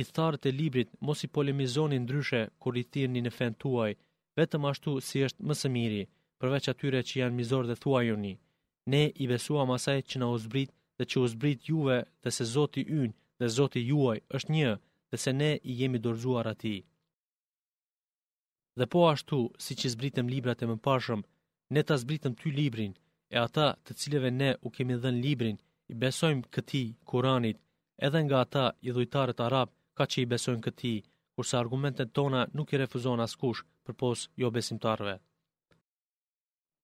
Ithtarët e librit mos i polemizoni ndryshe kur i thirrni në fenë tuaj, vetëm ashtu si është më së miri, përveç atyre që janë mizorë dhe thuajuni, Ne i besuam asaj që na u zbrit dhe që u zbrit juve dhe se Zoti ynë dhe Zoti juaj është një dhe se ne i jemi dorëzuar atij. Dhe po ashtu, siç i zbritëm librat e mëparshëm, ne ta zbritëm ty librin, e ata të cilëve ne u kemi dhenë librin, i besojnë këtij, Kuranit, edhe nga ata idhujtarët arabë, ka që i besojnë këtij, kurse argumentet tona nuk i refuzon askush përpos jobesimtarëve.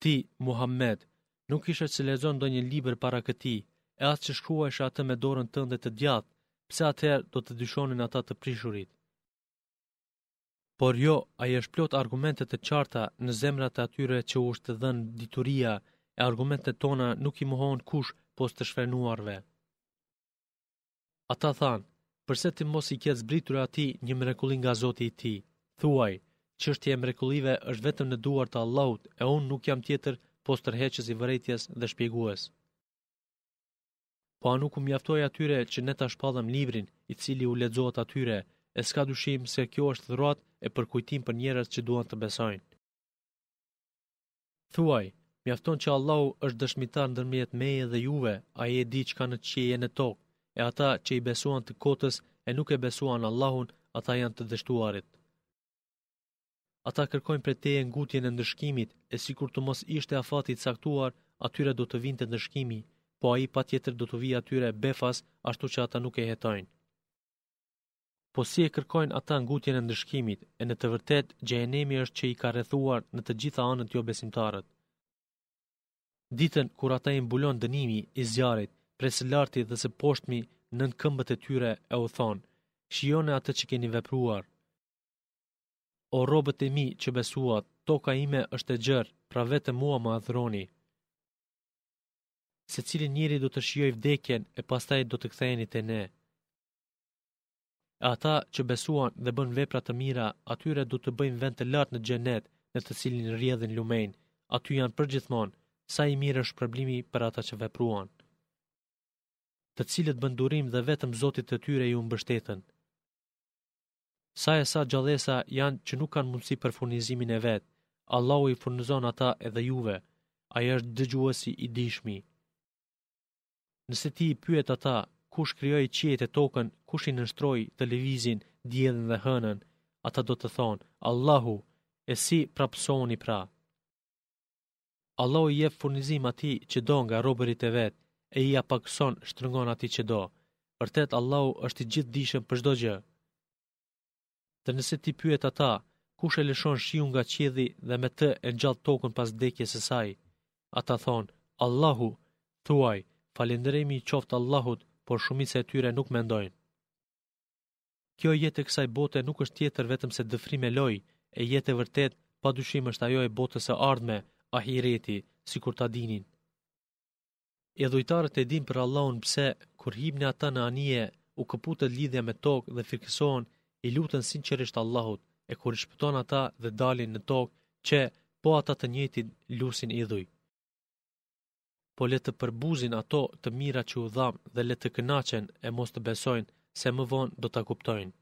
Ti, Muhammed, nuk ishe që lexon ndonjë libër para këtij, e as që shkruajshe atë me dorën tënde të djathë, pse atëherë do të dyshonin ata të prishurit. Por jo, ai është plot argumente të qarta në zemrat e atyre që u është dhënë dituria, e argumentet tona nuk i mohon kush pos të shfrenuarve. Ata thanë, përse të mos i ketë zbritur atij një mrekulli nga Zoti i tij? Thuaj, çështja e mrekullive është vetëm në duar të Allahut e unë nuk jam tjetër pos tërheqës i vërejtjes dhe shpjegues. Po a nuk u mjaftoi atyre që ne ta shpallëm librin, i cili u lexohet atyre, e s'ka dyshim se kjo është dhuratë e përkujtim për njerëz që duan të besojnë. Thuaj, Mjafton që Allahu është dëshmitar ndërmjet meje dhe juve, ai e di çka në qiej e në tokë, e ata që i besuan të kotës e nuk e besuan Allahun, ata janë të dështuarit. Ata kërkojnë prej teje ngutjen e ndëshkimit, e sikur të mos ishte afati i caktuar, atyre do të vinte ndëshkimi, po ai patjetër do t'u vijë atyre befas ashtu që ata nuk e hetojnë. Po si e kërkojnë ata ngutjen e ndëshkimit, e në të vërtetë xhehenemi është që i ka rrethuar në të gjitha anët jobesimtarët. Ditën kur ata i mbulon dënimi i zjarrit, prej së larti dhe së poshtmi nën këmbët e tyre e u thonë, shijone atë që keni vepruar. O robët e mi që besuat, toka ime është e gjërë, pra vetëm mua më adhuroni. Secili njeri do të shijojë vdekjen e pastaj do të ktheheni te ne. E ata që besuan dhe bënë vepra të mira, atyre do të bëjmë vend të lartë në xhenet, në të cilin rrjedhin lumenj. Aty janë përgjithmonë, sa i mirë është shpërblimi për ata që vepruan. Të cilët bënë durim dhe vetëm Zotit të tyre iu mbështetën. Sa e sa gjallesa janë që nuk kanë mundësi per furnizimin e vet, Allahu i furnizon ata edhe juve. Ai është Dëgjuesi i Dijshmi. Nëse ti i pyet ata, kush krijoi qiejt e tokën, kush i nënshtroi të lëvizin diellin dhe hënën, ata do të thonë, Allahu, e si prapësoheni pra? Allahu i jep furnizim atij që do nga robërit e vet e ia pakëson, shtrëngon atij që do. Vërtet Allahu është i gjithëdijshëm për çdo gjë. Dhe nëse ti pyet ata, kush e lëshon shiun nga qielli dhe me të e ngjall tokën pas vdekjes së saj? Ata thonë, Allahu, thuaj, falënderimi i qoftë Allahut, por shumica e tyre nuk mendojnë. Kjo jetë e kësaj bote nuk është tjetër vetëm se dëfrim e lojë, e jetë e vërtetë, pa dyshim është ajo e botës së ardhme, Ahireti, sikur ta dinin. Idhujtarët e dinë për Allahun pse, kur hipin ata në anije, u këputet lidhja me tokë dhe frikësohen, i luten sinqerisht Allahut, e kur i shpëton ata dhe dalin në tokë, qe, po ata të njëjtit, lusin idhuj. po le të përbuzin ato të mira që u dhamë dhe le të kënaqen e mos të besojnë se më vonë do ta kuptojnë.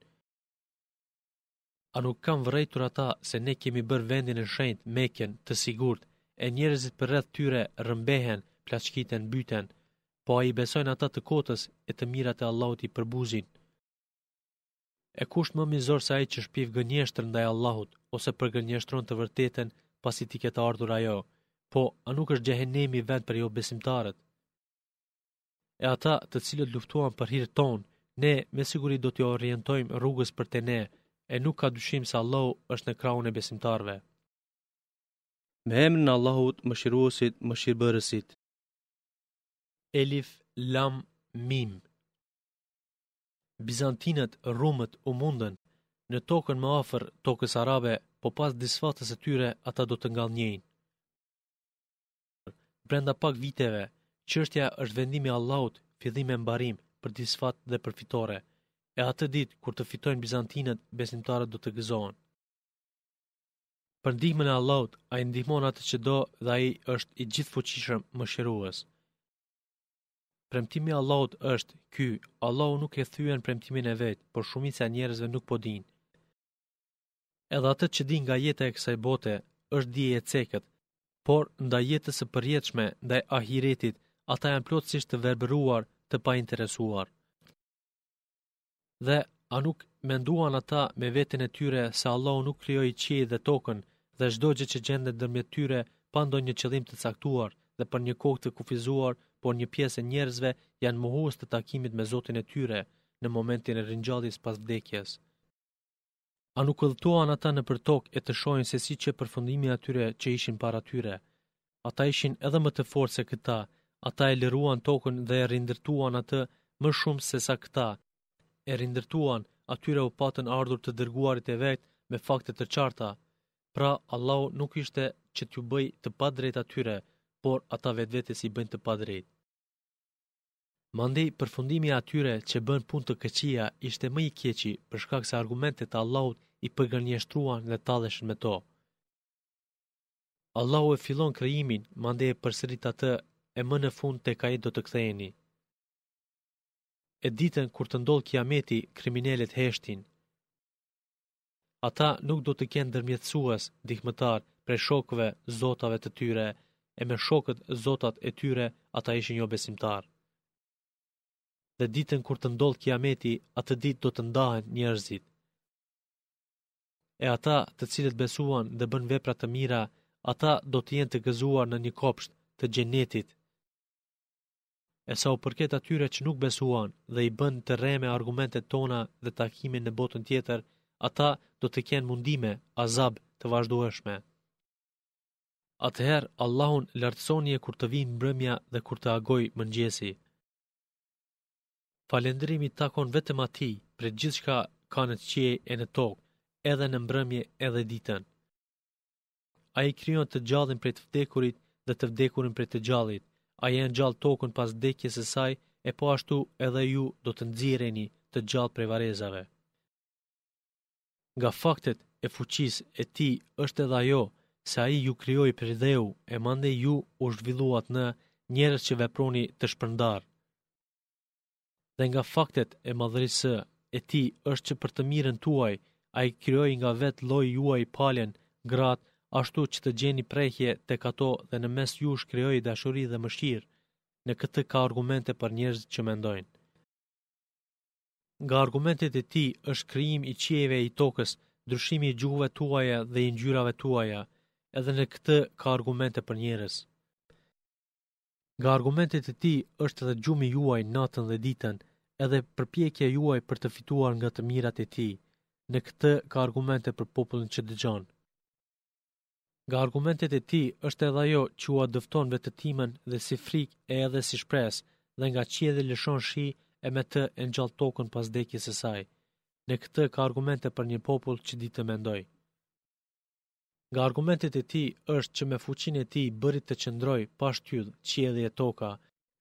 A nuk kanë vërejtur ata se ne kemi bërë vendin e shenjtë Mekën të sigurt, e njerëzit përreth tyre rrëmbehen, plaçkiten, mbyten, po a i besojnë ata të kotës e të mirat e Allahut i përbuzin. E kush është më mizor se ai që shpif gënjeshtër ndaj Allahut ose përgënjeshtron të vërtetën pasi t'i ketë ardhur ajo? Po, a nuk është xhehenemi vend për jobesimtarët? E ata, të cilët luftuan për hir tonë, ne me siguri do t'i orientojmë rrugës për te ne, e nuk ka dyshim se Allahu është në krahun e besimtarëve. Me emrin e Allahut, Mëshiruesit, Mëshirbërësit. Elif Lam Mim Bizantinët, rumët, u mundën, në tokën më afër tokës arabe, po pas disfatës së tyre, ata do të ngadhënjejnë. Brenda pak viteve, çështja është vendim i Allahut, fillim e mbarim, për disfatë dhe për fitore. E atë ditë, kur të fitojnë bizantinët, besimtarët do të gëzohen. Për ndihmën e Allahut, ai ndihmon atë që do dhe ai është i gjithëfuqishëm mëshirues. Premtimi i Allahut është ky, Allahu nuk e thyen premtimin e vet, por shumica e njerëzve nuk po dinë. Edhe atë që dinë nga jeta e kësaj bote është dije e cekët, por ndaj jetës së përjetshme, ndaj ahiretit, ata janë plotësisht të verbëruar, të painteresuar. Dhe a nuk menduan ata me veten e tyre se Allahu nuk krijoi qiejt dhe tokën dhe çdo gjë që gjendet ndërmjet tyre pa ndonjë qëllim të caktuar dhe për një kohë të kufizuar, por një pjesë e njerëzve janë mohues të takimit me Zotin e tyre në momentin e ringjalljes pas vdekjes. A nuk udhëtuan ata nëpër tokë e të shohin se si qe përfundimi i atyre që ishin para tyre? Ata ishin edhe më të fortë se këta, ata e lëruan tokën dhe e rindërtuan atë më shumë se sa këta e rindërtuan, atyre u patën ardhur të dërguarit e Vetë me fakte të qarta. Pra, Allahu nuk ishte që t'ju bëjë të padrejtë atyre, por ata vetvetes i bëjnë të padrejtë. Mandej përfundimi i atyre që bënë punë të këqija ishte më i keqi, për shkak se argumentet e Allahut i përgënjeshtruan dhe talleshin me to. Allahu e fillon krijimin, mandej e përsërit atë e më në fund tek ai do të ktheheni. E ditën kur të ndodhë kiameti, kriminelët heshtin. Ata nuk do të kenë ndërmjetësues, ndihmëtarë, prej shokëve, zotave, të tyre, e me shokët, zotat, e tyre, ata ishin jobesimtarë. Dhe ditën kur të ndodhë kiameti, atë ditë do të ndahen njerëzit. E ata të cilët besuan dhe bënë vepra të mira, ata do të jenë të gëzuar në një kopsht të xhenetit. E sa u përket atyre që nuk besuan dhe i bënë të rreme argumentet tona dhe takimin në botën tjetër, ata do të kenë mundime, azab, të vazhdueshme. Atëherë, Allahun lartësonie kur të vijë mbrëmja dhe kur të agojë mëngjesi. Falënderimi i takon vetëm atij prej gjithçka ka në qiej e në tokë, edhe në mbrëmje edhe ditën. Ai krijon të gjallin prej të vdekurit dhe të vdekurin prej të gjallit. Ai e ngjall tokën pas vdekjes së saj, e po ashtu edhe ju do të nxirreni të gjallë prej varrezave. Nga faktet e fuqisë së tij është edhe ajo se ai ju krijoi prej dheu e mandej ju u zhvilluat në njerëz që veproni të shpërndarë. Dhe nga faktet e madhërisë së tij është që për të mirën tuaj ai krijoi nga vetë lloji juaj palën, gratë, ashtu që të gjeni prehje tek ato dhe në mes jush krijoi dashuri dhe mëshirë. Në këtë ka argumente për njerëz që mendojnë. Nga argumentet e tij është krijimi i qiejve e i tokës, ndryshimi i gjuhëve tuaja dhe i ngjyrave tuaja. Edhe në këtë ka argumente për njerëz. Nga argumentet e tij është edhe gjumi juaj natën dhe ditën, edhe përpjekja juaj për të fituar nga të mirat e tij. Në këtë ka argumente për popullin që dëgjon. Nga argumentet e tij është edhe ajo që ua dëfton vetëtimën dhe si frikë e edhe si shpresë, dhe nga qielli lëshon shi e me të e ngjall tokën pas vdekjes së saj. Në këtë ka argumente për një popull që di të mendojë. Nga argumentet e tij është që me fuqinë e tij bëri të qëndrojë pa shtyllë, qielli e toka.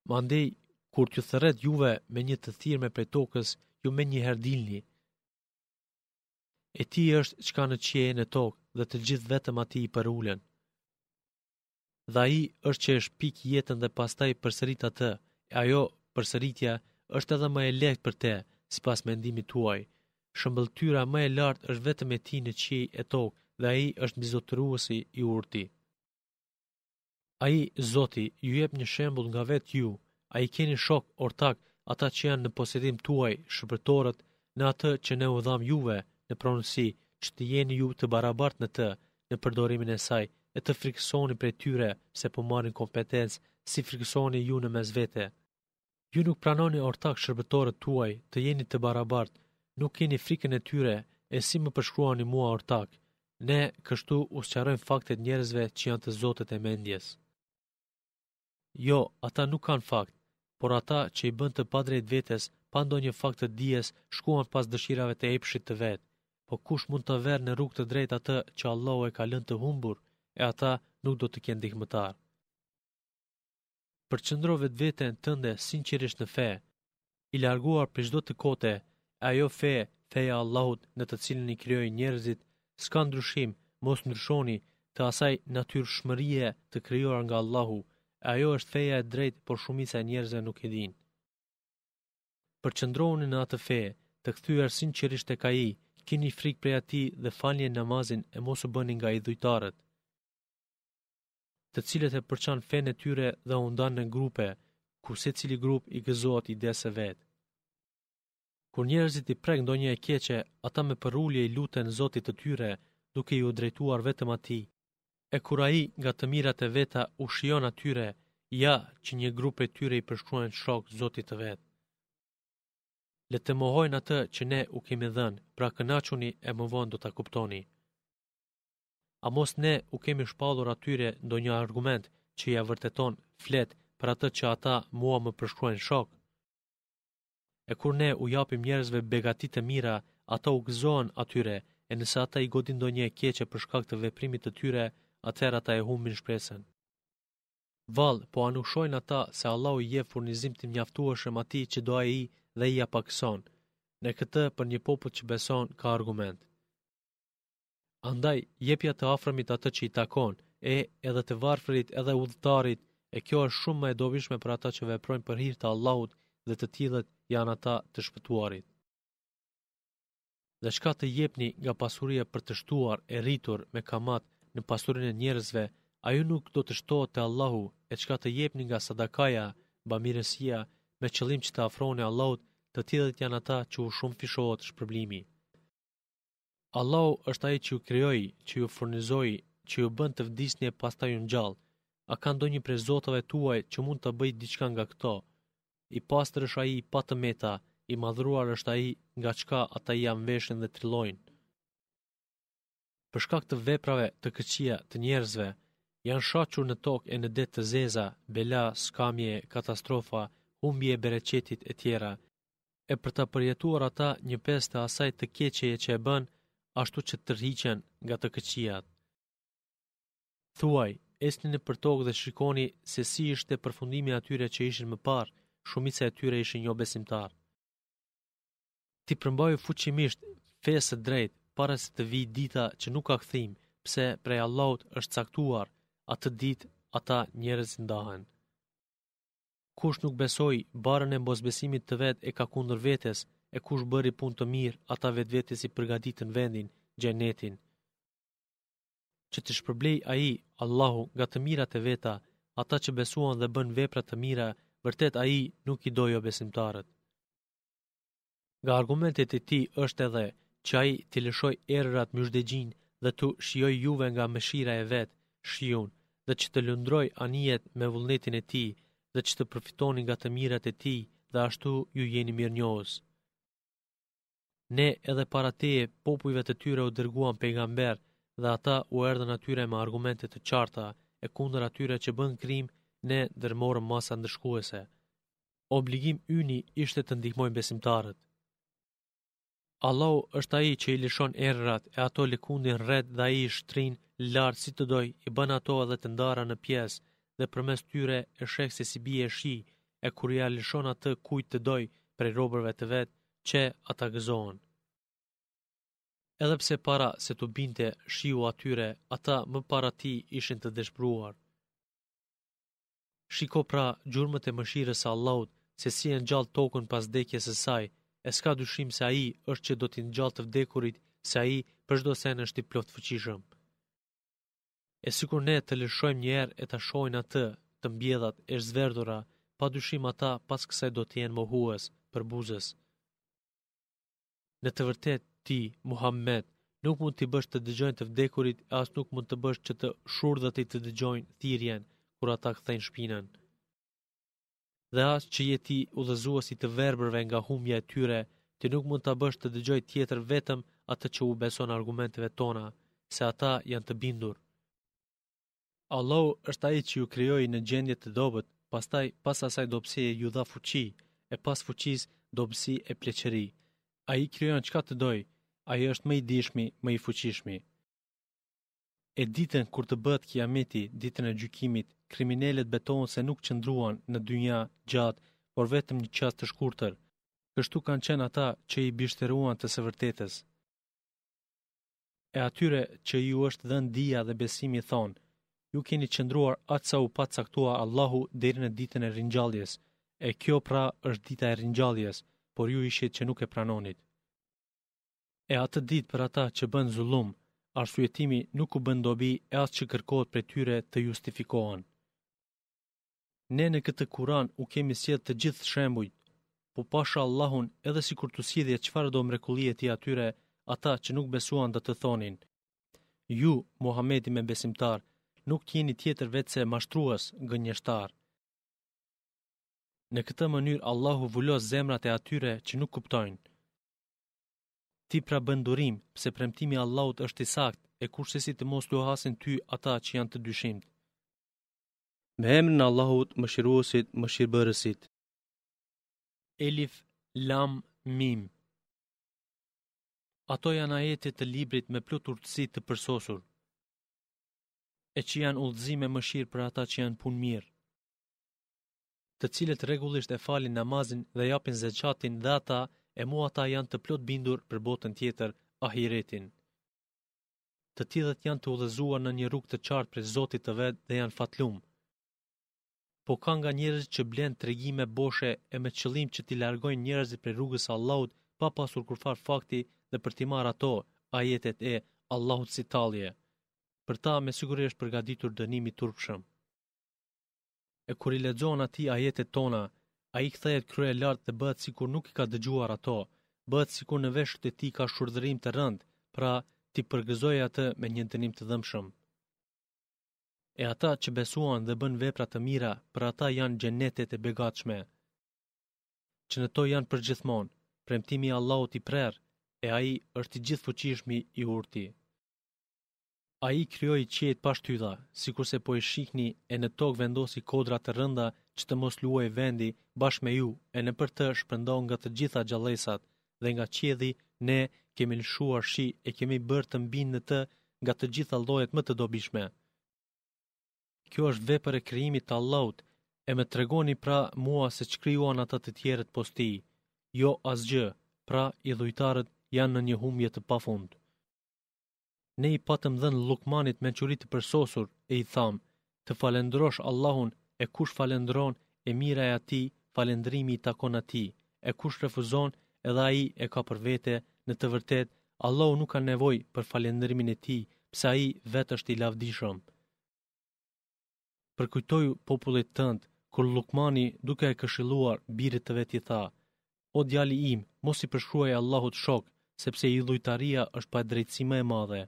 Mandej, kur t'ju thërret juve me një të thirrme prej tokës, ju menjëherë dilni. E tij është çka në qiejë e në tokë dhe të gjithë vetëm atij i përulen. Dhe ai është që e shpik jetën dhe pastaj përsërit atë, e ajo, përsëritja, është edhe më e lehtë për te, sipas mendimit tuaj. Shëmbëlltyra më e lartë është vetëm e tij në qiej e tokë dhe ai është mbizotëruesi i urti. Ai, Zoti, ju jep një shembull nga vetë ju, a i keni shok, ortak, ata që janë në posedim tuaj, shërbëtorët, në atë që ne u dhamë juve, në pronësi, që të jeni ju të barabartë në të, në përdorimin e saj e të frikësoni prej tyre se po marrin kompetencë si frikësoni ju në mes vete. Ju nuk pranoni ortak shërbëtorët tuaj të jeni të barabartë, nuk keni frikën e tyre e si më përshkruani mua ortak. Ne kështu u sqarojmë faktet njerëzve që janë të zotët e mendjes. Jo, ata nuk kanë fakt, por ata që i bënë të padrejtë vetes pa ndonjë fakt të dijes shkuan pas dëshirave të epshit të vet. Po kush mund të vërë në rrugë të drejtë atë që Allahu e ka lënë të humbur, e ata nuk do të kenë ndihmëtar. Përqendro vetveten tënde sinqerisht në fe. i larguar prej çdo të kote, e ajo fe, feja e Allahut në të cilën i krijoi njerëzit, s'ka ndryshim, mos ndryshoni, të asaj natyrshmërie të krijuar nga Allahu, e ajo është feja e drejtë por shumica e njerëzve nuk e dinë. Përqendrohuni në atë fe, të kthyer sinqerisht tek ai, kini frikë prej atij dhe falni namazin e mos u bëni nga idhujtarët. të cilët e përçanë fenë e tyre dhe u ndanë në grupe, ku secili grup i gëzohet idesë së vet. Kur njerëzit i prek ndonjë e keqe, ata me përulje i luten Zotit të tyre, duke iu drejtuar vetëm atij. E kur ai nga të mirat e veta u shijon atyre, ja që një grup prej tyre i përshkruan shok Zotit të vet. Le të mohojnë atë që ne u kemi dhënë, pra kënaquni e më vonë do ta kuptoni. A mos ne u kemi shpallur atyre ndonjë argument që ia vërteton, flet, për atë që ata mua më përshkruajnë shok? E kur ne u japim njerëzve begati të mira, ata u gëzohen atyre, e nëse ata i godet ndonjë e keqe për shkak të veprimit të tyre, atëherë ata e humbin shpresën. Vallë, po a nuk shohin ata se Allahu i jep furnizim të mjaftueshëm atij që do Ai dhe Ai ia pakëson? Në këtë, për një popull që beson, ka argument. Andaj, jepja të afërmit atë që i takon, e, edhe të varfërit edhe udhëtarit, e kjo është shumë më e dobishme për ata që veprojnë për hir të Allahut dhe të tillët janë ata të shpëtuarit. Dhe çka të jepni nga pasuria për të shtuar e rritur me kamatë në pasurinë e njerëzve, ajo nuk do të shtohet te Allahu, e çka të jepni nga sadakaja, bamirësia, me qëllim që t'i afroheni Allahut, të tillët janë ata që u shumëfishohet shpërblimi. Allahu është ai që ju krijoi, që ju furnizoi, që ju bën të vdisni e pastaj ju ngjall. A ka ndonjë prej zotave tuaj që mund të bëjë diçka nga këto? I pastër është ai i patëmeta, i madhëruar është ai nga çka ata ia mveshin dhe trillojnë. Për shkak të veprave të këqija të njerëzve, janë shfaqur në tokë e në det të zeza, bela, skamje, katastrofa, humbje e bereqetit e tjera, e për ta përjetuar ata një pesë të asaj të keqeje që e bënë, ashtu që të tërhiqen nga të këqijat. Thuaj, ecni nëpër tokë dhe shikoni se si ishte përfundimi i atyre që ishin më parë, shumica e tyre ishin jobesimtarë. Ti përmbaju fuqimisht fesë së drejtë, para se të vijë dita që nuk ka kthim, pse prej Allahut është caktuar, atë ditë ata njerëz ndahen. Kush nuk besoi, barrën e mosbesimit të vet e ka kundër vetes, e kush bëri punë të mirë, ata vetvetes i përgatitën vendin, Xhenetin. Që t'i shpërblejë ai, Allahu, nga të mirat e veta, ata që besuan dhe bënë vepra të mira, vërtet ai nuk i do jobesimtarët. Nga argumentet e tij është edhe që ai t'i lëshojë erërat myzhdexhinj dhe t'u shijojë juve nga mëshira e vet, shiun, dhe që të lundrojnë anijet me vullnetin e tij dhe që të përfitoni nga të mirat e tij dhe ashtu t'i jeni mirënjohës. Ne edhe para teje popujve të tyre u dërguam pejgamberë dhe ata u erdhën atyre me argumente të qarta e kundër atyre që bënë krim ne ndërmorëm masa ndëshkuese. obligim yni ishte të ndihmojmë besimtarët. Allahu është ai që i lëshon erërat e ato lëkundin retë dhe ai i shtrin lart si të dojë, i bën ato edhe të ndara në pjesë dhe përmes tyre e sheh se si bie shi, e kur ia lëshon atë kujt të dojë prej robërve të vet, qe ata gëzohen. Edhe pse para se t'u binte shiu atyre, ata më para tij ishin të dëshpëruar. Shiko pra gjurmët e mëshirës së Allahut, se si e ngjall tokën pas vdekjes së saj, e s'ka dyshim se Ai është që do t'i ngjallë të vdekurit, se Ai për çdo send është i plotfuqishëm. E sikur ne të lëshojmë një erë e ta shohin atë, të mbjellat e zverdhura, padyshim ata pas kësaj do të jenë mohues, përbuzës. Në të vërtetë, ti, Muhammed, nuk mund t'i bësh të dëgjojnë të vdekurit, as nuk mund të bësh që të shurdhëtit të dëgjojnë thirjen, kur ata kthejnë shpinën. Dhe as që je ti udhëzues i të verbërve nga humbja e tyre, ti nuk mund ta bësh të dëgjojë tjetër vetëm atë që u beson argumenteve tona, se ata janë të bindur. Allahu është ai që ju krijoi në gjendje të dobët, pastaj pas asaj dobësie ju dha fuqi, e pas fuqisë dobësi e pleqëri. Ai krijon çka të dojë, ai është më i dijshmi, më i fuqishmi. E ditën kur të bëhet kiameti, ditën e gjykimit, kriminelët betohen se nuk qëndruan në dynja gjatë, por vetëm një çast të shkurtër. Kështu kanë qenë ata që i bishtëruan së vërtetës. e atyre që ju është dhënë dija dhe besimi thonë, ju keni qëndruar aq sa u pat caktuar Allahu deri në ditën e ringjalljes, e kjo pra është dita e ringjalljes, por ju ishit që nuk e pranonit. E atë ditë për ata që bënë zullum, arsyetimi nuk u bën dobi e as që kërkohet prej tyre të justifikohen. Ne në këtë Kur'an u kemi sjellë të gjithë shembujt, po pasha Allahun edhe sikur t'u sjellje çfarëdo mrekullie ti atyre, ata që nuk besuan do të thonin: Ju, Muhamedi me besimtarë, nuk jeni tjetër veçse mashtrues, gënjeshtarë. Në këtë mënyrë Allahu vulos zemrat e atyre që nuk kuptojnë. Ti pra bën durim, pse premtimi i Allahut është i saktë, e kurrsesi të mos luhasin ty ata që janë të dyshimtë. Me emrin e Allahut, Mëshiruesit, Mëshirbërësit. Elif Lam Mim. Ato janë ajete të librit me plot urtësi të përsosur, e që janë udhëzim e mëshirë për ata që janë punëmirë, të cilët rregullisht e falin namazin dhe japin zeqatin dhe ata e mu ata janë të plotbindur për botën tjetër, ahiretin. Të tillët janë të udhëzuar në një rrugë të qartë prej Zotit të vet dhe janë fatlumë. Po ka nga njerëzit që blen tregime boshe e me qëllim që t'i largojnë njerëzit prej rrugës së Allahut pa pasur kurrfarë fakti dhe për t'i marrë ato ajetet e Allahut si tallje. Për ta me siguri është përgatitur dënim i turpshëm. E kur i lexohen atij ajetet tona, ai kthehet kryelartë dhe bëhet sikur nuk i ka dëgjuar ato, bëhet sikur në veshët e tij ka shurdhërim të rëndë, pra, ti përgëzoje atë me një dënim të dhëmshëm. E ata që besuan dhe bënë vepra të mira, për ata janë xhennetet e begatshme, që në to janë përgjithmonë, premtimi i Allahut i prerë, e ai është i gjithëfuqishmi i urti. Ai krijoi qiejt pa shtylla, sikurse po i shihni, e në tokë vendosi kodra të rënda që të mos luajë vendi bashkë me ju, e nëpër të shpërndau nga të gjitha gjallesat, dhe nga qielli, ne, kemi lëshuar shi e kemi bërë të mbijnë në të nga të gjitha llojet më të dobishme. Kjo është vepër e krijimit të Allahut, e më tregoni pra mua se ç'krijuan ata të tjerët pos tij. Jo asgjë, pra idhujtarët janë në një humbje të pafund. Ne i patëm dhënë Lukmanit mençuri të përsosur e i thamë, të falënderosh Allahun e kush falënderon e mira e atij falënderimi i takon atij, e kush refuzon edhe ai e ka për vete, në të vërtetë Allahu nuk ka nevojë për falënderimin e tij, pse ai vetë është i lavdishëm. përkujtoju popullit tënd, kur Lukmani duke e këshilluar birit të vet i tha, O djali im, mos i përshkruaj Allahut shok, sepse idhujtaria është padrejtësia më e madhe.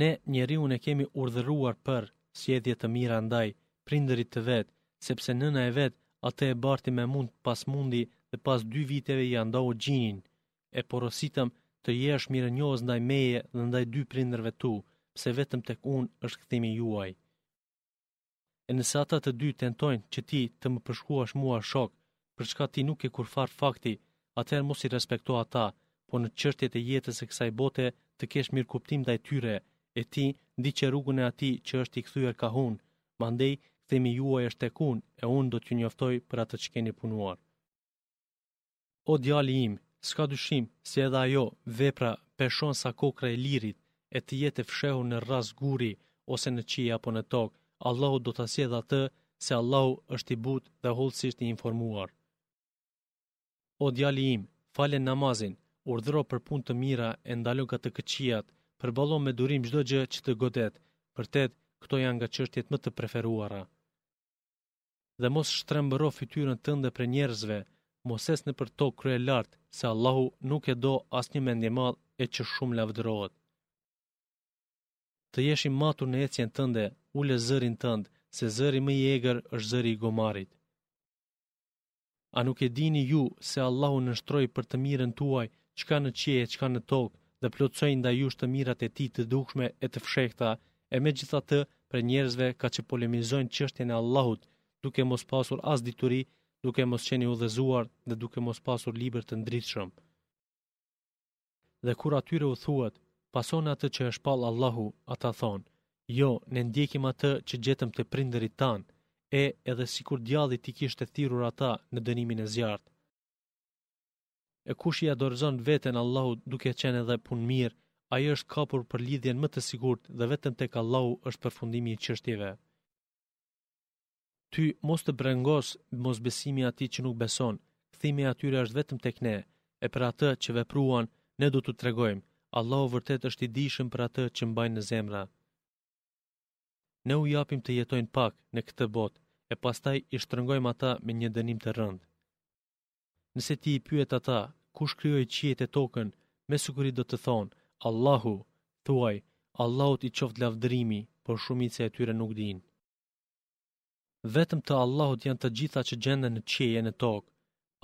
Ne njeriun e kemi urdhëruar për sjellje të mira ndaj prindërit të vet, sepse nëna e vet atë e barti me mund pas mundi dhe pas dy viteve ia ndau gjinin. E porositëm të jesh mirënjohës ndaj meje dhe ndaj dy prindërve tu, pse vetëm tek unë është kthimi juaj. E nëse ata të dy tentojnë që ti të më përshkruash mua shok, për çka ti nuk ke kurrfarë fakti, atëherë mos i respekto ata, po në çështjet e jetës së kësaj bote të kesh mirëkuptim ndaj tyre, e ti ndiqe rrugën e atij që është i kthyer kah unë, mandej kthimi juaj është tek unë e unë do t'ju njoftoj për atë që keni punuar. O djali im, s'ka dyshim se edhe ajo vepra peshon sa kokrra e lirit e të jetë e fshehur në rrasë guri ose në qiej apo në tokë, Allahu do ta sjellë atë se Allahu është i butë dhe hollësisht i informuar. O djali im, fale namazin, urdhëro për punë të mira e ndalo nga të këqijat, përballo me durim çdo gjë që të godet, vërtet, këto janë nga çështjet më të preferuara. dhe mos shtrembëro fytyrën tënde prej njerëzve, mos ec nëpër tokë kryelartë, se Allahu nuk e do asnjë mendjemadh e që shumë lavdërohet. Të jesh i matur në ecjen tënde, ule zërin tënd, se zëri më i egër është zëri i gomarit. A nuk e dini ju se Allahu nënshtroi për të mirën tuaj ç'ka në qiej e ç'ka në tokë dhe plotësoi ndaj jush të mirat e Tij të dukshme e të fshehta, e megjithatë prej njerëzve ka që polemizojnë çështjen e Allahut, duke mos pasur as dituri, duke mos qenë i udhëzuar dhe duke mos pasur libër të ndritshëm. Dhe kur atyre u thuhet, Pasoni atë që e shpall Allahu, ata thonë, Jo, ne ndjekim atë që gjetëm te prindërit tanë, e edhe sikur djalli t'i kishte thirrur ata në dënimin e zjarrtë. E kush ia dorëzon veten Allahut duke qenë edhe punëmirë, ai është kapur për lidhjen më të sigurt dhe vetëm tek Allahu është përfundimi i çështjeve. Ty mos të brengosë mosbesimi i atij që nuk beson, kthimi i atyre është vetëm tek Ne, e për atë që vepruan, Ne do t'u tregojmë, Allahu vërtet është i dijshëm për atë që mbajnë në zemra. Ne u japim të jetojnë pak në këtë botë, e pastaj i shtrëngojmë ata me një dënim të rëndë. Nëse ti i pyet ata, kush krijoi qiejt e tokën, me siguri do të thonë, Allahu, thuaj, Allahut i qoftë lavdërimi, por shumica e tyre nuk dinë. Vetëm të Allahut janë të gjitha që gjenden në qiej e në tokë.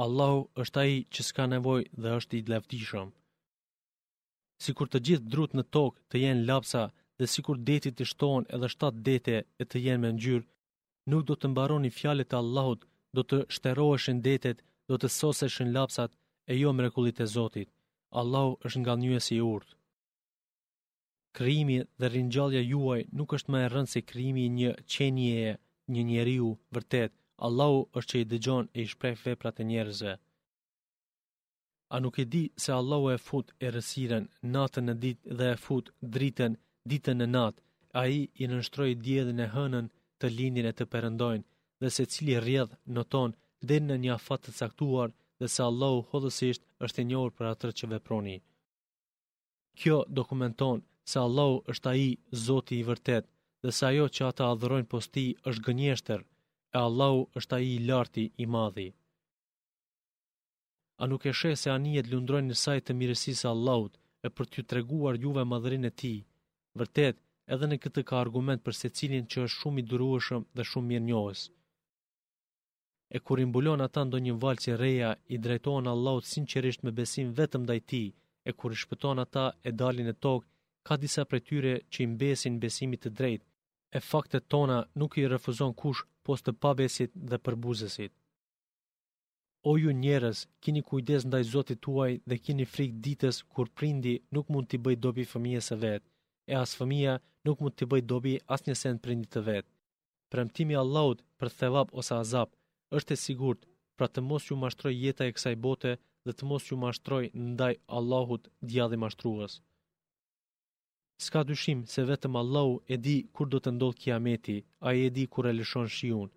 Allahu është ai që s'ka nevojë dhe është i lavdishëm. Sikur të gjithë drutë në tokë të jenë lapsa dhe sikur detit t'i shtohen edhe shtatë dete e të jenë me ngjyrë, nuk do të mbaronin fjalët e Allahut, do të shteroheshin detet, do të soseshin lapsat e jo mrekullitë e Zotit. Allahu është ngadhënjyesi i urtë. Krijimi dhe ringjallja juaj nuk është më e rëndë se krijimi i një qenieje, një njeriu. Vërtet, Allahu është që i dëgjon e i shpreh veprat e njerëzve. A nuk e di se Allahu e fut errësirën natën në ditë dhe e fut dritën ditën në natë? Ai i nënshtroi diellin e hënën, të lindin e të perëndojnë, dhe secili rrjedh noton deri në një afat të caktuar dhe se Allahu hollësisht është i njohur për atë që veproni. Kjo dokumenton se Allahu është Ai, Zoti i vërtetë, dhe se ajo që ata adhurojnë pos Tij është gënjeshtër, e Allahu është Ai i Larti, i Madhi. A nuk e sheh se anijet lundrojnë në sajë të mirësisë së Allahut e për t'ju treguar juve madhërinë e Tij? Vërtet, edhe në këtë ka argument për secilin që është shumë i durueshëm dhe shumë mirënjohës. E kur i mbulon ata ndonjë valë si reja, i drejtohen Allahut sinqerisht me besim vetëm ndaj Tij, e kur i shpëton ata e dalin në tokë, ka disa prej tyre që i mbesin besimit të drejtë, e faktet tona nuk i refuzon kush pos të pabesit dhe përbuzësit. O ju njerëz, kini kujdes ndaj Zotit tuaj dhe kini frikë ditës kur prindi nuk mund t'i bëjë dobi fëmijës së vet, e as fëmija nuk mund t'i bëjë dobi asnjë send prindit të vet. Premtimi i Allahut për thevap ose azap është e sigurt, pra të mos ju mashtrojë jeta e kësaj bote dhe të mos ju mashtrojë ndaj Allahut djalli mashtrues. S'ka dyshim se vetëm Allahu e di kur do të ndodhë kiameti, Ai e di kur e lëshon shiun,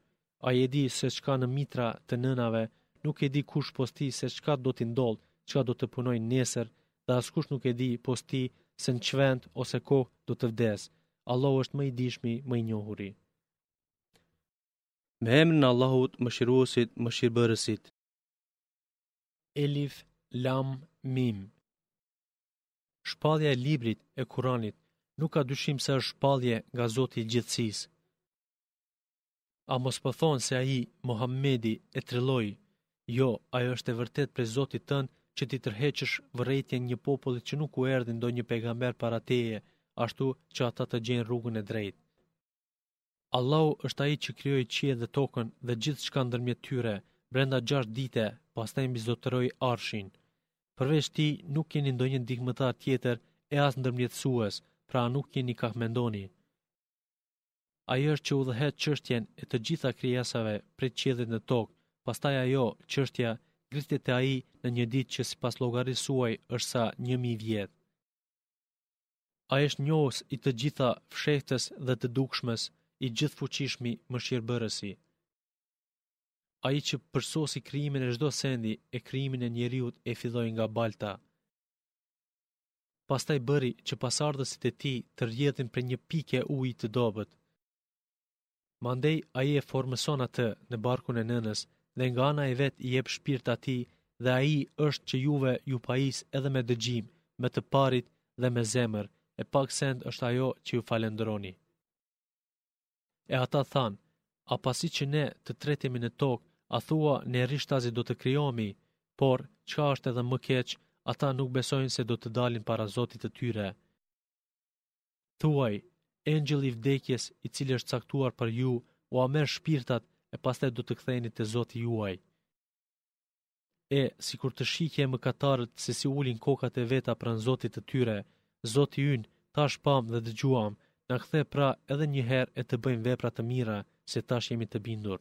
Ai e di se çka në mitra të nënave, nuk e di kush pos Tij se çka do t'i ndodhë, çka do të punojë nesër, dhe askush nuk e di pos Tij se në ç'vend ose kohë do të vdesë, Allahu është më i dijshmi, më i njohuri. Me emrin e Allahut, Mëshiruesit, Mëshirbërësit. Elif Lam Mim. Shpallja e librit e Kur'anit nuk ka dyshim se është shpallje nga Zoti i gjithësisë. A mos po thonë se ai, Muhammedi, e trilloi? Jo, ajo është e vërtetë prej Zotit tënd që t'i tërheqësh vërejtjen një populli që nuk u erdhi ndonjë pejgamber para teje, ashtu që ata të gjejnë rrugën e drejtë. Allahu është ai që krijoi qiellin dhe tokën dhe gjithçka ndërmjet tyre brenda 6 dite, pastaj mbizotëroi Arshin. Përveç Tij nuk keni ndonjë ndihmëtar tjetër e as ndërmjetësues, pra nuk jeni kah mendoni. Ai është që udhëheq çështjen e të gjitha krijesave prej qiellit në tokë, pastaj ajo, çështja, ngritet te Ai në një ditë që sipas llogarisë suaj është sa një mijë vjet. Ai është njohës i të gjitha fshehtës dhe të dukshmes, i gjithëfuqishmi mëshirëbërësi. Ai që përsosi krijimin e çdo sendi e krijimin e njeriut e filloi nga balta. Pastaj bëri që pasardhësit e tij të rrjedhin prej një pike uji të dobët. Mandej ai e formëson atë në barkun e nënës dhe nga ana e vet i jep shpirt atij dhe ai është që juve ju pajis edhe me dëgjim, me të parit dhe me zemër, e pak send është ajo që ju falënderoni. E ata thanë, A pasi që ne të tretemi në tokë, a thua ne rishtazi do të krijohemi? Por, çka është edhe më keq, ata nuk besojnë se do të dalin para Zotit të tyre. Thuaj, Engjëlli i vdekjes, i cili është caktuar për ju, ua merr shpirtat e pastaj do të ktheheni te Zoti juaj. E, sikur të shihje mëkatarët se si ulin kokat e veta pranë Zotit të tyre, Zoti ynë, tash pamë dhe dëgjuam, na kthe pra edhe një herë e të bëjmë vepra të mira, se tash jemi të bindur.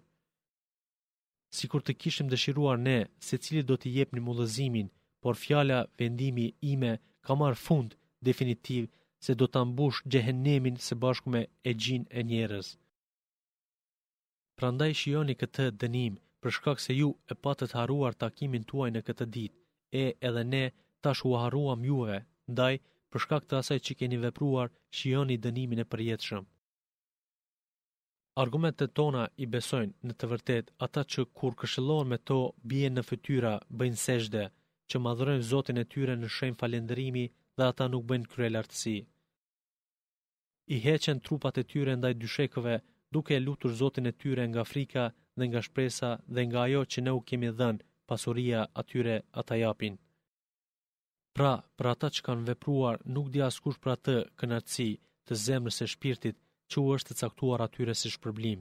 Sikur të kishim dëshiruar ne, secilit do t'i jepnim udhëzimin, por fjala vendimi ime ka marrë fund definitiv se do ta mbush xhehenemin së bashku me exhinë e njerëz. Prandaj shijoni këtë dënim, për shkak se ju e patët harruar takimin tuaj në këtë ditë, e edhe ne tash ua harruam juve, ndaj, për shkak të asaj që keni vepruar, shijoni dënimin e përjetshëm. Argumentet tona i besojnë, në të vërtetë, ata që kur këshillohen me to, bien në fytyra, bëjnë sexhde, që madhërojnë Zotin e tyre në shenjë falënderimi dhe ata nuk bëjnë kryelartësi. i heqen trupat e tyre ndaj dyshekëve, duke e lutur Zotin e tyre nga frika dhe nga shpresa dhe nga ajo që ne u kemi dhënë, pasuria, atyre, ata japin. Pra, për ata që kanë vepruar, nuk di askush për atë, kënaqësi, të zemrës e shpirtit, që u është caktuar atyre si shpërblim.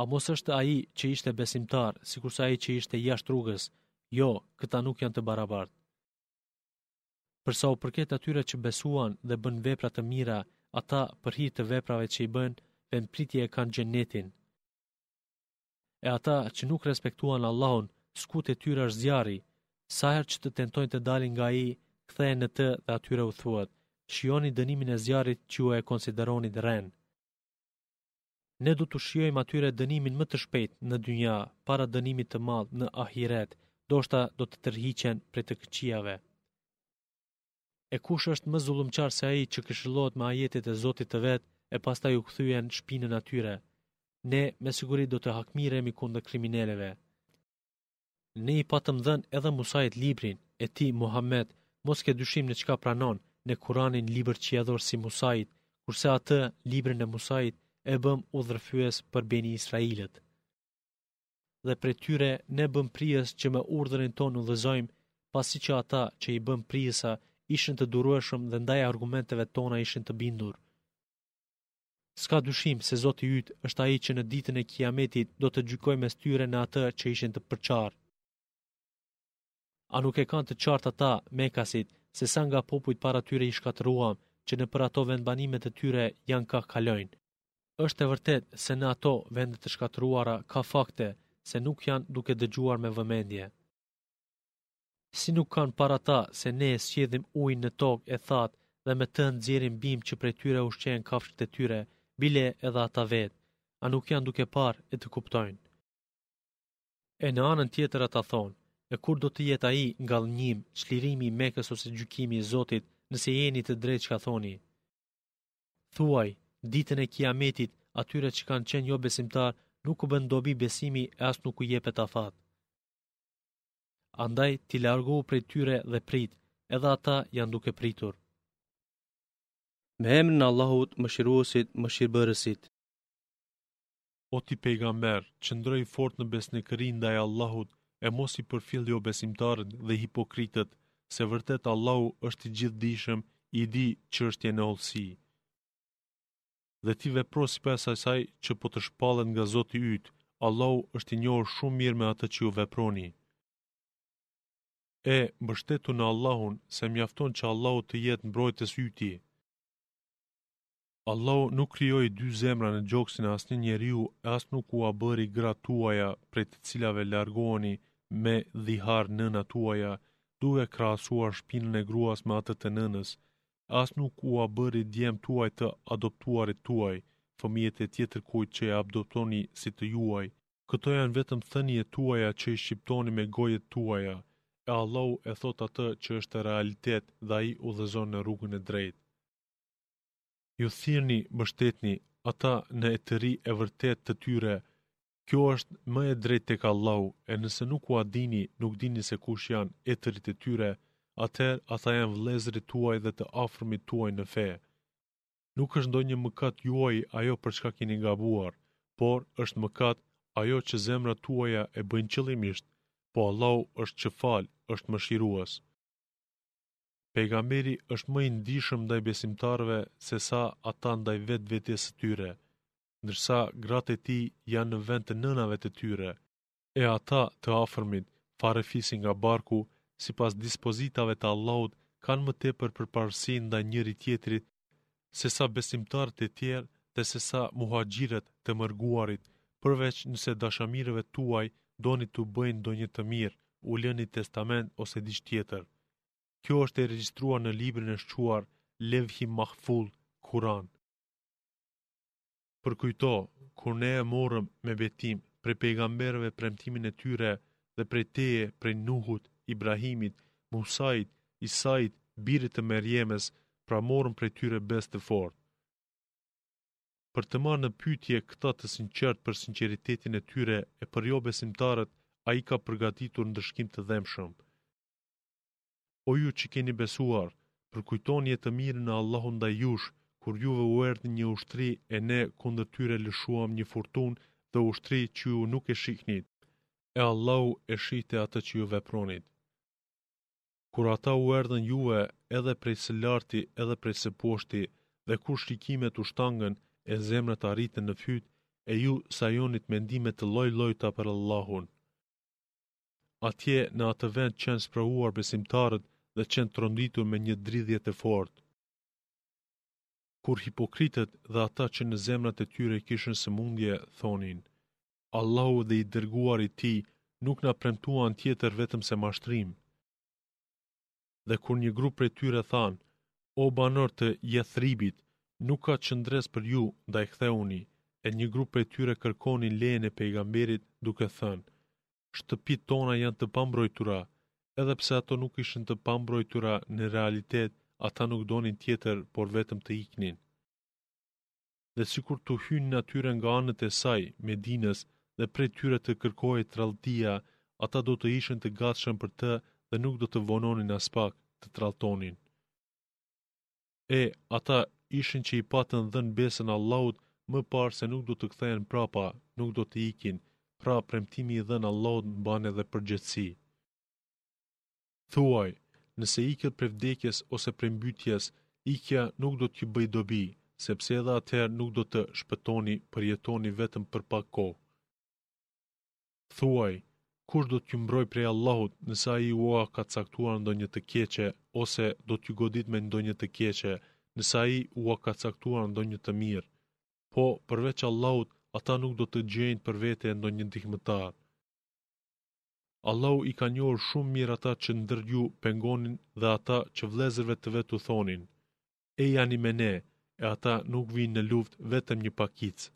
A mos është ai që ishte besimtar, sikurse ai që ishte jashtë rrugës? Jo, këta nuk janë të barabartë. Për sa u përket atyre që besuan dhe bënë vepra të mira, ata, për hir të veprave që i bënë, vendpritje e kanë Xhennetin. E ata, që nuk respektuan Allahun, skuti i tyre është zjarri. Sa herë që të tentojnë të dalin nga ai, kthehen në të dhe atyre u thuhet, Shijoni dënimin e zjarrit që ju e konsideroni rrenë. Ne do t'u shijojmë atyre dënimin më të shpejtë në dynja, para dënimit të madh në ahiret, ndoshta do të tërhiqen prej të këqijave. E kush është më zullumqar se ai që këshillohet me ajetet e Zotit të vet e pastaj u kthyen shpinën atyre? Ne me siguri do të hakmiremi kundër krimineleve. Ne i patëm dhënë edhe Musait librin, e ti, Muhammed, mos ke dyshim në çka pranon, në Kuranin libër qiellor si Musait, kurse atë, librin e Musait, e bëmë udhërrëfyes për Beni Israilët. Dhe prej tyre ne bëmë prijës që me urdhërin tonë udhëzojmë, pasi që ata që i bëmë prijësa ishin të durueshëm dhe ndaj argumenteve tona ishin të bindur. S'ka dyshim se Zoti yt është ai që në Ditën e Kijametit do të gjykojë mes tyre në atë që ishin të përçarë. A nuk e kanë të qartë ata, mekasit, se sa nga popujt para tyre i shkatërruam, që nëpër ato vendbanimet e tyre janë ka kalojnë? Është e vërtetë se në ato, vende të shkatërruara, ka fakte, se nuk janë duke dëgjuar me vëmendje. Si nuk kanë parë ata se ne e sjellim ujin në tokë e thatë dhe me të nxjerrim bimë që prej tyre ushqehen kafshët e tyre, bile edhe ata vetë. A nuk janë duke parë e të kuptojnë. E në anën tjetër ata thonë, E kur do të jetë ai ngallënjim, çlirimi i Mekës ose gjykimi i Zotit, nëse jeni të drejtë çka thoni? Thuaj, Ditën e Kiametit, atyre që kanë qenë jobesimtarë, nuk u bën dobi besimi e as nuk u jepet afat. Andaj ti largohu prej tyre dhe prit, edhe ata janë duke pritur. Me emrin e Allahut, Mëshiruesit, Mëshirëbërësit. O ti pejgamber, qëndro i fortë në besnikëri ndaj Allahut, e mos i përfill jobesimtarët dhe hipokritët, se vërtet Allahu është i gjithëdijshëm, i di çështjet në hollësi. dhe ti vepro sipas asaj që po të shpallet nga Zoti yt, Allahu është i njohur shumë mirë me atë që ju veproni. E, mbështetu në Allahun, se mjafton që Allahu të jetë mbrojtës yti. Allahu nuk krijoi dy zemra në gjoksin e asnjë njeriu e as nuk ua bëri gratë tuaja prej të cilave largoheni me dhihar nëna tuaja, duke krahasuar shpinën e gruas me atë të nënës, As nuk ua bëri djem tuaj të adoptuarit tuaj, fëmijët e tjetër kujt që i adoptoni si të juaj, këto janë vetëm thënie tuaja që i shqiptoni me gojët tuaja, e Allahu e thotë atë që është realitet dhe ai udhëzon në rrugën e drejtë. Ju thirrni, mbështetni, ata në etërit e vërtetë të tyre, Kjo është më e drejtë tek Allahu, e nëse nuk ua dini, nuk dini se kush janë etërit e tyre, atëherë ata janë vëllezërit tuaj dhe të afërmit tuaj në fe. Nuk është ndonjë mëkat juaji ajo për çka keni gabuar, por është mëkat ajo që zemrat tuaja e bëjnë qëllimisht, po Allahu është që fal, është mëshirues. Pejgamberi është më i ndjeshëm ndaj besimtarëve se sa ata ndaj vetvetes së tyre. ndërsa gratë e tij janë në vend të nënave të tyre, e ata të afërmit, farefisi nga barku, sipas dispozitave të Allahut, kanë më tepër përparësi ndaj njëri-tjetrit sesa besimtarët e tjerë dhe sesa muhaxhirët, të mërguarit, përveç nëse dashamirëve tuaj doni t'u bëni ndonjë të mirë, u lëni testament ose diç tjetër. Kjo është e regjistruar në librin e shquar Levhi Mahfudh, Kur'an. Përkujto, kur ne e morëm me betim prej pejgamberëve premtimin e tyre dhe prej teje, prej Nuhut, Ibrahimit, Musait, Isait, birit të Merjemes, pra morëm prej tyre besë të fortë. Për të marrë në pyetje këta të sinqertë për sinqeritetin e tyre e për jobesimtarët, ai ka përgatitur ndëshkim të dhembshëm. O ju që keni besuar, përkujtonie të mirën e Allahut ndaj jush, kur juve u erdhi një ushtri e Ne kundër tyre lëshuam një furtunë dhe ushtri që ju nuk e shihnit, e Allahu e shihte atë që ju vepronit. Kur ata u erdhën juve edhe prej së larti edhe prej së poshti dhe kur shikimet u shtangën e zemrat arritën në fyt e ju sajonit mendime të lloj-llojta për Allahun, Atje, në atë vend qenë sprovuar besimtarët dhe qenë tronditur me një dridhje të fortë. Kur hipokritët dhe ata që në zemrat e tyre kishin sëmundje, thonin, Allahu dhe i Dërguari i Tij nuk na premtuan tjetër vetëm se mashtrim. dhe kur një grup prej tyre thanë, O banorë të Jethribit, nuk ka qëndresë për ju, ndaj kthehuni, e një grup prej tyre kërkonin lejen e Pejgamberit, duke thënë, Shtëpitë tona janë të pambrojtura, edhe pse ato nuk ishin të pambrojtura në realitet, ata nuk donin tjetër por vetëm të iknin. dhe sikur t'u hynin atyre nga anët e saj, Medinës, dhe prej tyre të kërkohej tradhtia, ata do të ishin të gatshëm për të dhe nuk do të vononin aspak, të tradhtonin. E, ata, ishin që i patën dhënë besën Allahut, më parë se nuk do të kthehen prapa, nuk do të ikin, pra premtimi i dhënë Allahut mban edhe përgjegjësi. Thuaj, nëse ikët prej vdekjes ose prej mbytjes, ikja nuk do t'ju bëjë dobi, sepse edhe atëherë nuk do të shpëtoni, përjetoni vetëm për pak kohë. Thuaj, kush do t'ju mbrojë prej Allahut, nëse Ai ua ka caktuar ndonjë të keqe, ose do t'ju godit me ndonjë të keqe, nëse Ai ua ka caktuar ndonjë të mirë? Po, përveç Allahut, ata nuk do të gjejnë për vete ndonjë ndihmëtar. Allahu i ka njohur shumë mirë ata që ndër ju pengonin dhe ata që vëllezërve të vet u thonin: Ejani me ne, e ata nuk vijnë në luftë vetëm një pakicë.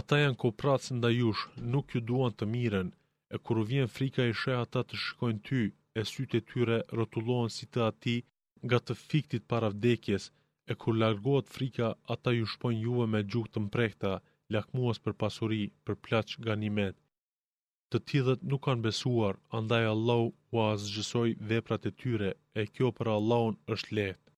Ata janë koprracë ndaj jush, nuk ju duan të mirën, e kur u vjen frika i sheh ata të shikojnë ty, e sytë e tyre rrotullohen si të atij nga të fiktit para vdekjes, e kur largohet frika, ata ju shpojnë juve me gjuhë të mprehta, lakmues për pasuri, për plaçkë, ganimet. Të tillët nuk kanë besuar, andaj Allahu ua asgjësoi veprat e tyre, e kjo për Allahun është lehtë.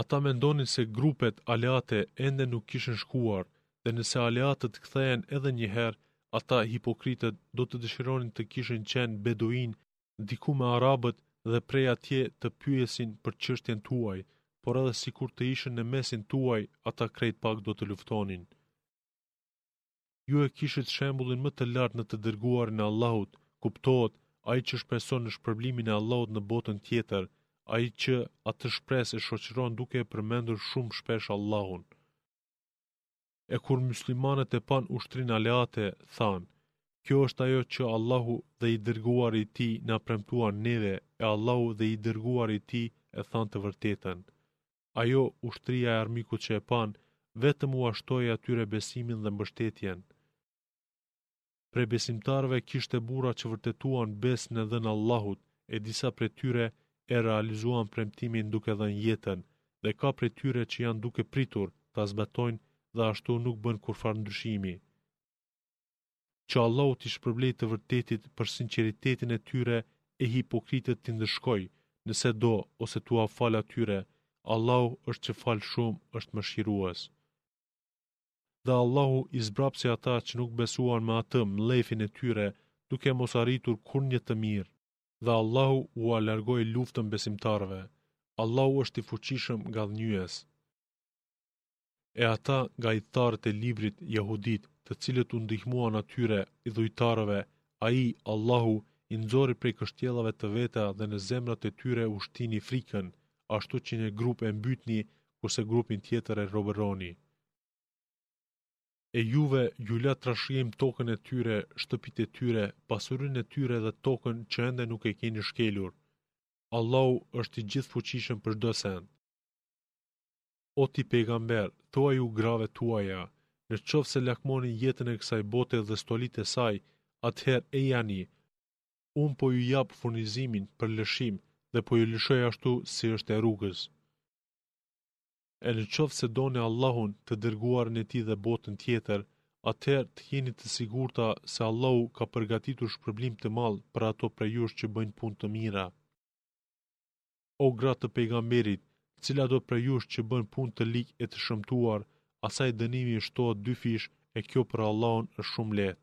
Ata mendonin se grupet aleate ende nuk kishin shkuar, dhe nëse aleatët kthehen edhe një herë, ata hipokritët do të dëshironin të kishin qenë beduinë diku me arabët dhe prej atje të pyesin për çështjen tuaj, por edhe sikur të ishin në mesin tuaj, ata krejt pak do të luftonin. Ju e kishit shembullin më të lartë në të Dërguarin e Allahut, kuptohet, ai që shpreson në shpërblimin e Allahut në botën tjetër, ai që atë shpresë e shoqëron duke e përmendur shumë shpesh Allahun. E kur myslimanët e panë ushtrinë aleate, thanë, Kjo është ajo që Allahu dhe i Dërguari i Tij na premtuan neve, e Allahu dhe i Dërguari i Tij e thanë të vërtetën. Ajo, ushtria e armikut që e panë, vetëm ua shtoi atyre besimin dhe mbështetjen. Prej besimtarëve kishte burra që vërtetuan besën e dhënë Allahut, e disa prej tyre e realizuan premtimin duke dhënë jetën, dhe ka prej tyre që janë duke pritur ta zbatojnë dhe ashtu nuk bënë kurrfarë ndryshimi. Që Allahu t'i shpërblejë të vërtetit për sinqeritetin e tyre e hipokritët t'i ndëshkojë, nëse do, ose t'ua falë atyre, Allahu është që falë shumë, është mëshirues. Dhe Allahu i zbrapsi ata që nuk besuan me atë mllefin e tyre, duke mos arritur kurrnjë të mirë. Dhe Allahu ua largoi luftën besimtarëve. Allahu është i Fuqishëm, Ngadhënjyes. E ata nga ithtarët e Librit, jehuditë, të cilët u ndihmuan atyre, idhujtarëve, Ai, Allahu, i nxori prej kështjellave të veta dhe në zemrat e tyre u shtini frikën, ashtu që një grup e mbytni, kurse grupin tjetër e robëroni. E juve ju la trashëgim tokën e tyre, shtëpitë e tyre, pasurinë e tyre dhe tokën që ende nuk e keni shkelur. Allahu është i gjithëfuqishëm për çdo send. O ti pejgamber, thuaju grave tuaja, Në qoftë se lakmoni jetën e kësaj bote dhe stolitë e saj, atëherë ejani, Unë po ju jap furnizimin për lëshim dhe po ju lëshoj ashtu si është e rrugës. E në qoftë se doni Allahun, të dërguarin e Tij dhe botën tjetër, atëherë të jeni të sigurta se Allahu ka përgatitur shpërblim të madh për ato prej jush që bëjnë punë të mira. O gra të Pejgamberit, cilado prej jush që bën punë të ligë e të shëmtuar, asaj dënimi i shtohet dyfish e kjo për Allahun është shumë lehtë.